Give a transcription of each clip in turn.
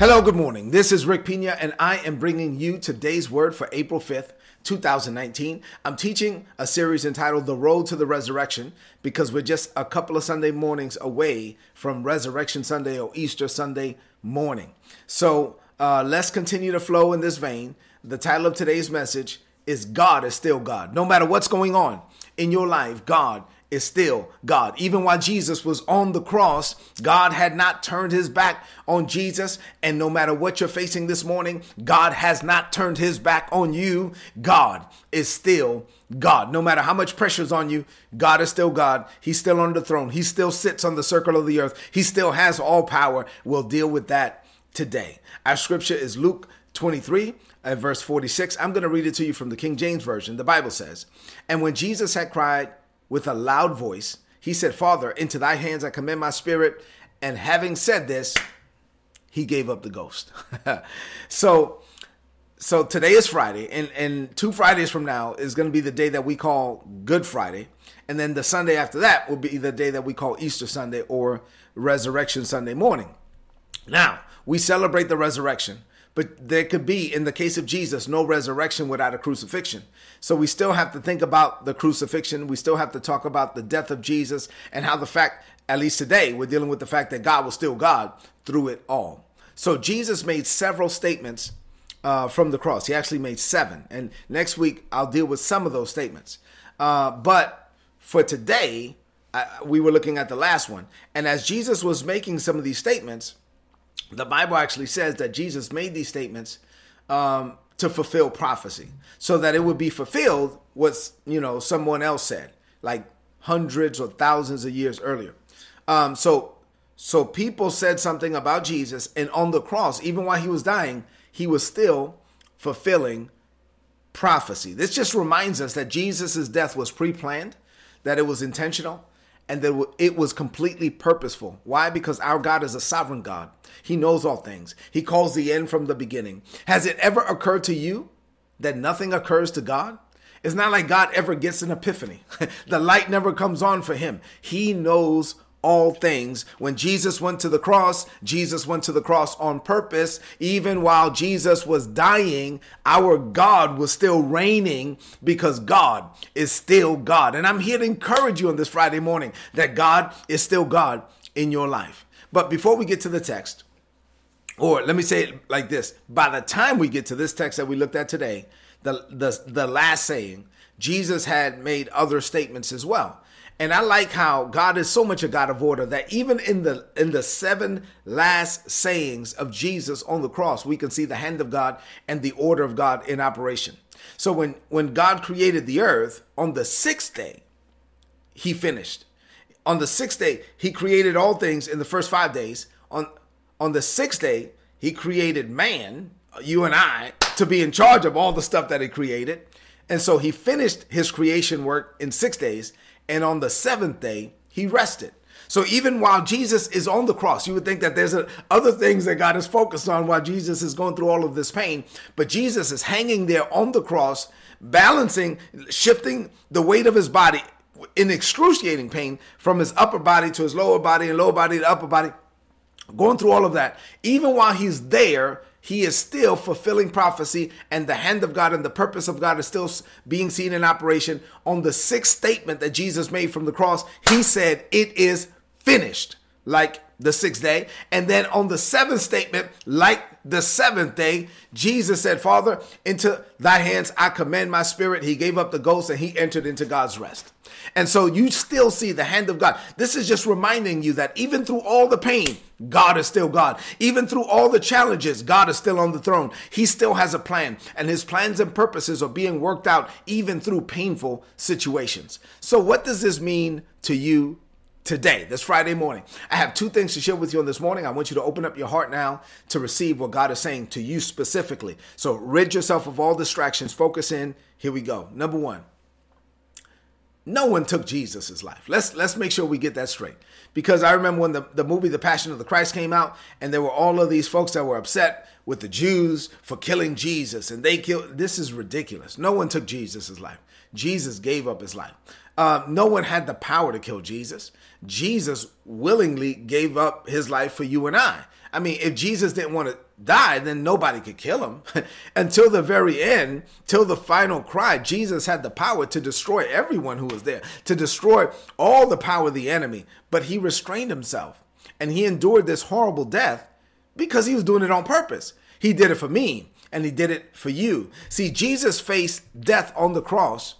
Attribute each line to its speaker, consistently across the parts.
Speaker 1: Hello, good morning. This is Rick Pina, and I am bringing you today's word for April 5th, 2019. I'm teaching a series entitled The Road to the Resurrection because we're just a couple of Sunday mornings away from Resurrection Sunday or Easter Sunday morning. So uh, let's continue to flow in this vein. The title of today's message is God is still God. No matter what's going on in your life, God is still God. Even while Jesus was on the cross, God had not turned his back on Jesus. And no matter what you're facing this morning, God has not turned his back on you. God is still God. No matter how much pressure is on you, God is still God. He's still on the throne. He still sits on the circle of the earth. He still has all power. We'll deal with that today. Our scripture is Luke 23 at verse 46. I'm going to read it to you from the King James Version. The Bible says, And when Jesus had cried, with a loud voice. He said, Father, into thy hands I commend my spirit. And having said this, he gave up the ghost. so, so today is Friday, and, and two Fridays from now is going to be the day that we call Good Friday. And then the Sunday after that will be the day that we call Easter Sunday or Resurrection Sunday morning. Now, we celebrate the resurrection. But there could be, in the case of Jesus, no resurrection without a crucifixion. So we still have to think about the crucifixion. We still have to talk about the death of Jesus and how the fact, at least today, we're dealing with the fact that God was still God through it all. So Jesus made several statements uh, from the cross. He actually made seven. And next week, I'll deal with some of those statements. Uh, but for today, uh, we were looking at the last one. And as Jesus was making some of these statements, the Bible actually says that Jesus made these statements um, to fulfill prophecy, so that it would be fulfilled what you know someone else said, like hundreds or thousands of years earlier. Um, so, so people said something about Jesus, and on the cross, even while he was dying, he was still fulfilling prophecy. This just reminds us that Jesus' death was pre-planned, that it was intentional, and that it was completely purposeful. Why? Because our God is a sovereign God. He knows all things. He calls the end from the beginning. Has it ever occurred to you that nothing occurs to God? It's not like God ever gets an epiphany. the light never comes on for him. He knows all things. When Jesus went to the cross, Jesus went to the cross on purpose. Even while Jesus was dying, our God was still reigning because God is still God. And I'm here to encourage you on this Friday morning that God is still God in your life. But before we get to the text, or let me say it like this by the time we get to this text that we looked at today, the, the, the last saying, Jesus had made other statements as well. And I like how God is so much a God of order that even in the in the seven last sayings of Jesus on the cross, we can see the hand of God and the order of God in operation. So when when God created the earth on the sixth day, he finished. On the sixth day, he created all things in the first 5 days. On on the sixth day, he created man, you and I, to be in charge of all the stuff that he created. And so he finished his creation work in 6 days and on the seventh day, he rested. So even while Jesus is on the cross, you would think that there's a, other things that God is focused on while Jesus is going through all of this pain. But Jesus is hanging there on the cross, balancing, shifting the weight of his body in excruciating pain from his upper body to his lower body and lower body to upper body, going through all of that. Even while he's there, he is still fulfilling prophecy, and the hand of God and the purpose of God is still being seen in operation. On the sixth statement that Jesus made from the cross, he said, It is finished, like the sixth day. And then on the seventh statement, like the seventh day, Jesus said, Father, into thy hands I commend my spirit. He gave up the ghost and he entered into God's rest. And so you still see the hand of God. This is just reminding you that even through all the pain, God is still God. Even through all the challenges, God is still on the throne. He still has a plan, and his plans and purposes are being worked out even through painful situations. So, what does this mean to you today, this Friday morning. I have two things to share with you on this morning. I want you to open up your heart now to receive what God is saying to you specifically. So rid yourself of all distractions, focus in. Here we go. Number one, no one took Jesus's life. Let's let's make sure we get that straight. Because I remember when the, the movie The Passion of the Christ came out, and there were all of these folks that were upset with the Jews for killing Jesus, and they killed. This is ridiculous. No one took Jesus's life. Jesus gave up his life. Uh, no one had the power to kill Jesus. Jesus willingly gave up his life for you and I. I mean, if Jesus didn't want to die, then nobody could kill him. Until the very end, till the final cry, Jesus had the power to destroy everyone who was there, to destroy all the power of the enemy. But he restrained himself and he endured this horrible death because he was doing it on purpose. He did it for me and he did it for you. See, Jesus faced death on the cross,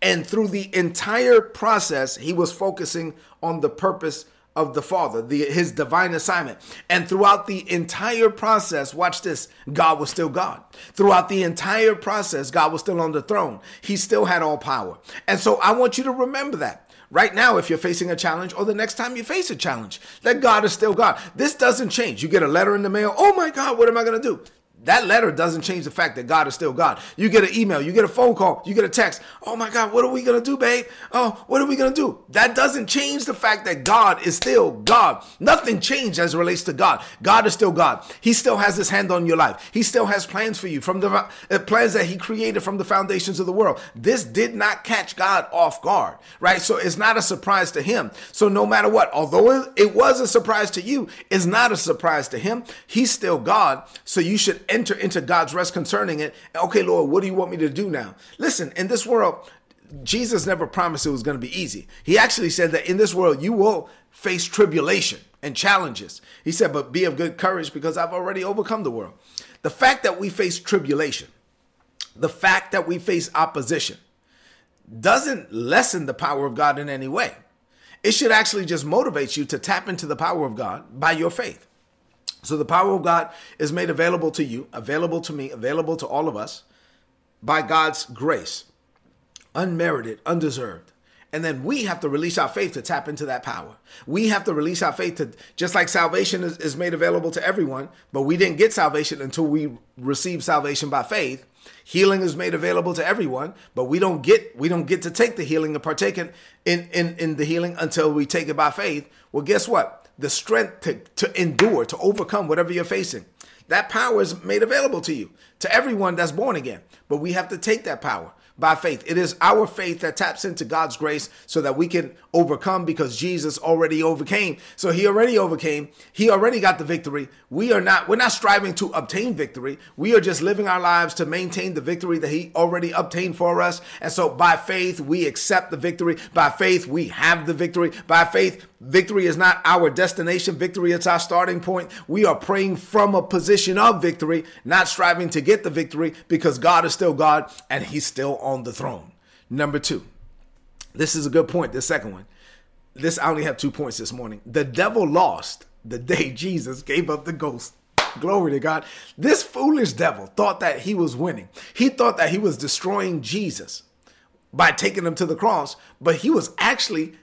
Speaker 1: and through the entire process, he was focusing on the purpose of the Father, the, his divine assignment. And throughout the entire process, watch this, God was still God. Throughout the entire process, God was still on the throne. He still had all power. And so I want you to remember that. Right now, if you're facing a challenge, or the next time you face a challenge, that God is still God. This doesn't change. You get a letter in the mail. Oh my God, what am I going to do? That letter doesn't change the fact that God is still God. You get an email, you get a phone call, you get a text. Oh my God, what are we going to do, babe? Oh, what are we going to do? That doesn't change the fact that God is still God. Nothing changed as relates to God. God is still God. He still has his hand on your life. He still has plans for you from the uh, plans that he created from the foundations of the world. This did not catch God off guard, right? So it's not a surprise to him. So no matter what, although it was a surprise to you, it's not a surprise to him. He's still God. So you should enter into God's rest concerning it. Okay, Lord, what do you want me to do now? Listen, in this world, Jesus never promised it was going to be easy. He actually said that in this world, you will face tribulation and challenges. He said, but be of good courage because I've already overcome the world. The fact that we face tribulation, the fact that we face opposition, doesn't lessen the power of God in any way. It should actually just motivate you to tap into the power of God by your faith. So the power of God is made available to you, available to me, available to all of us by God's grace, unmerited, undeserved. And then we have to release our faith to tap into that power. We have to release our faith to, just like salvation is, is made available to everyone, but we didn't get salvation until we received salvation by faith. Healing is made available to everyone, but we don't get we don't get to take the healing and partake in, in, in, in the healing until we take it by faith. Well, guess what? The strength to, to endure, to overcome whatever you're facing. That power is made available to you, to everyone that's born again. But we have to take that power by faith. It is our faith that taps into God's grace so that we can overcome because Jesus already overcame. So he already overcame. He already got the victory. We are not, we're not striving to obtain victory. We are just living our lives to maintain the victory that he already obtained for us. And so by faith, we accept the victory. By faith, we have the victory. By faith, victory is not our destination. Victory is our starting point. We are praying from a position of victory, not striving to get the victory because God is still God and he's still on the throne. Number two, this is a good point. The second one. This I only have two points this morning. The devil lost the day Jesus gave up the ghost. Glory to God. This foolish devil thought that he was winning. He thought that he was destroying Jesus by taking him to the cross, but he was actually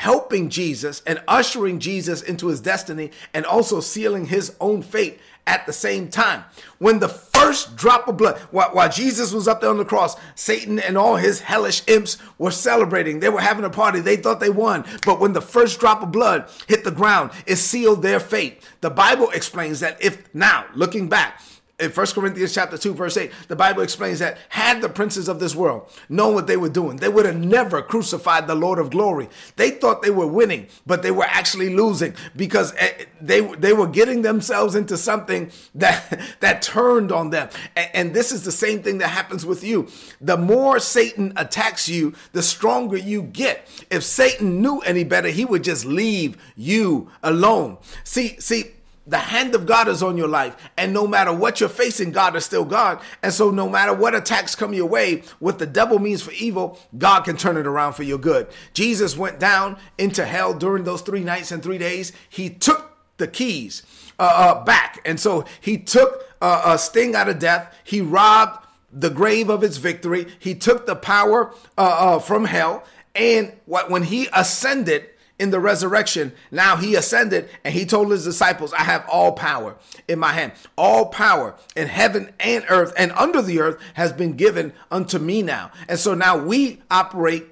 Speaker 1: helping Jesus and ushering Jesus into his destiny and also sealing his own fate at the same time. When the first drop of blood, while, while, Jesus was up there on the cross, Satan and all his hellish imps were celebrating. They were having a party. They thought they won. But when the first drop of blood hit the ground, it sealed their fate. The Bible explains that if now, looking back, in 1 Corinthians chapter 2, verse 8, the Bible explains that had the princes of this world known what they were doing, they would have never crucified the Lord of glory. They thought they were winning, but they were actually losing because eh, they, they were getting themselves into something that, that turned on them. And, and this is the same thing that happens with you. The more Satan attacks you, the stronger you get. If Satan knew any better, he would just leave you alone. See, see, the hand of God is on your life. And no matter what you're facing, God is still God. And so, no matter what attacks come your way, what the devil means for evil, God can turn it around for your good. Jesus went down into hell during those three nights and three days. He took the keys uh, uh, back. And so, he took uh, a sting out of death. He robbed the grave of its victory. He took the power uh, uh, from hell. And when he ascended, in the resurrection. Now he ascended and he told his disciples, I have all power in my hand. All power in heaven and earth and under the earth has been given unto me now. And so now we operate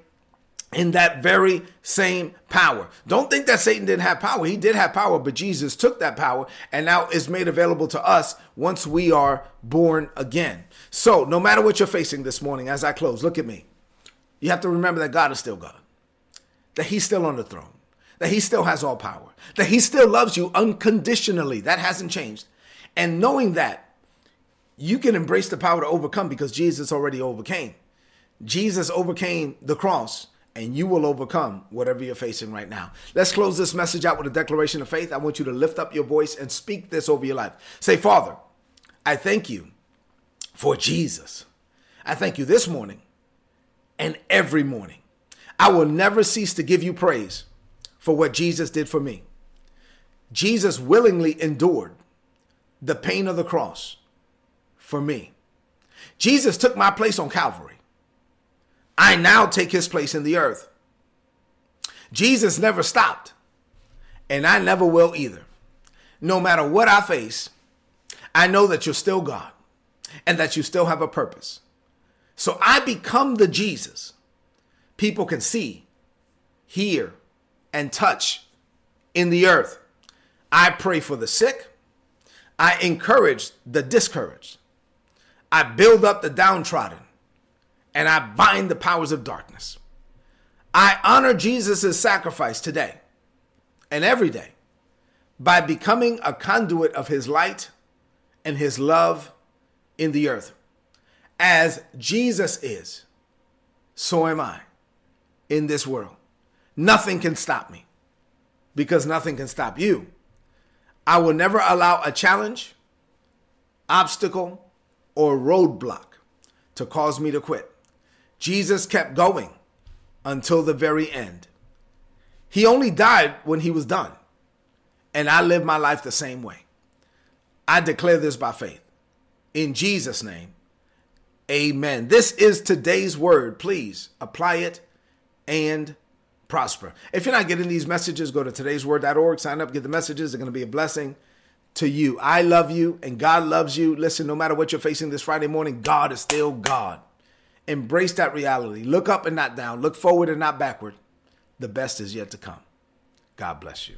Speaker 1: in that very same power. Don't think that Satan didn't have power. He did have power, but Jesus took that power and now is made available to us once we are born again. So, no matter what you're facing this morning, as I close, look at me. You have to remember that God is still God. that He's still on the throne, that He still has all power, that He still loves you unconditionally. That hasn't changed. And knowing that, you can embrace the power to overcome because Jesus already overcame. Jesus overcame the cross and you will overcome whatever you're facing right now. Let's close this message out with a declaration of faith. I want you to lift up your voice and speak this over your life. Say, Father, I thank you for Jesus. I thank you this morning and every morning. I will never cease to give you praise for what Jesus did for me. Jesus willingly endured the pain of the cross for me. Jesus took my place on Calvary. I now take his place in the earth. Jesus never stopped, and I never will either. No matter what I face, I know that you're still God and that you still have a purpose. So I become the Jesus people can see, hear, and touch in the earth. I pray for the sick. I encourage the discouraged. I build up the downtrodden and I bind the powers of darkness. I honor Jesus' sacrifice today and every day by becoming a conduit of his light and his love in the earth. As Jesus is, so am I in this world. Nothing can stop me because nothing can stop you. I will never allow a challenge, obstacle, or roadblock to cause me to quit. Jesus kept going until the very end. He only died when he was done. And I live my life the same way. I declare this by faith. In Jesus' name, amen. This is today's word. Please apply it and prosper. If you're not getting these messages, go to today'sword.org, sign up, get the messages. They're going to be a blessing to you. I love you and God loves you. Listen, no matter what you're facing this Friday morning, God is still God. Embrace that reality. Look up and not down. Look forward and not backward. The best is yet to come. God bless you.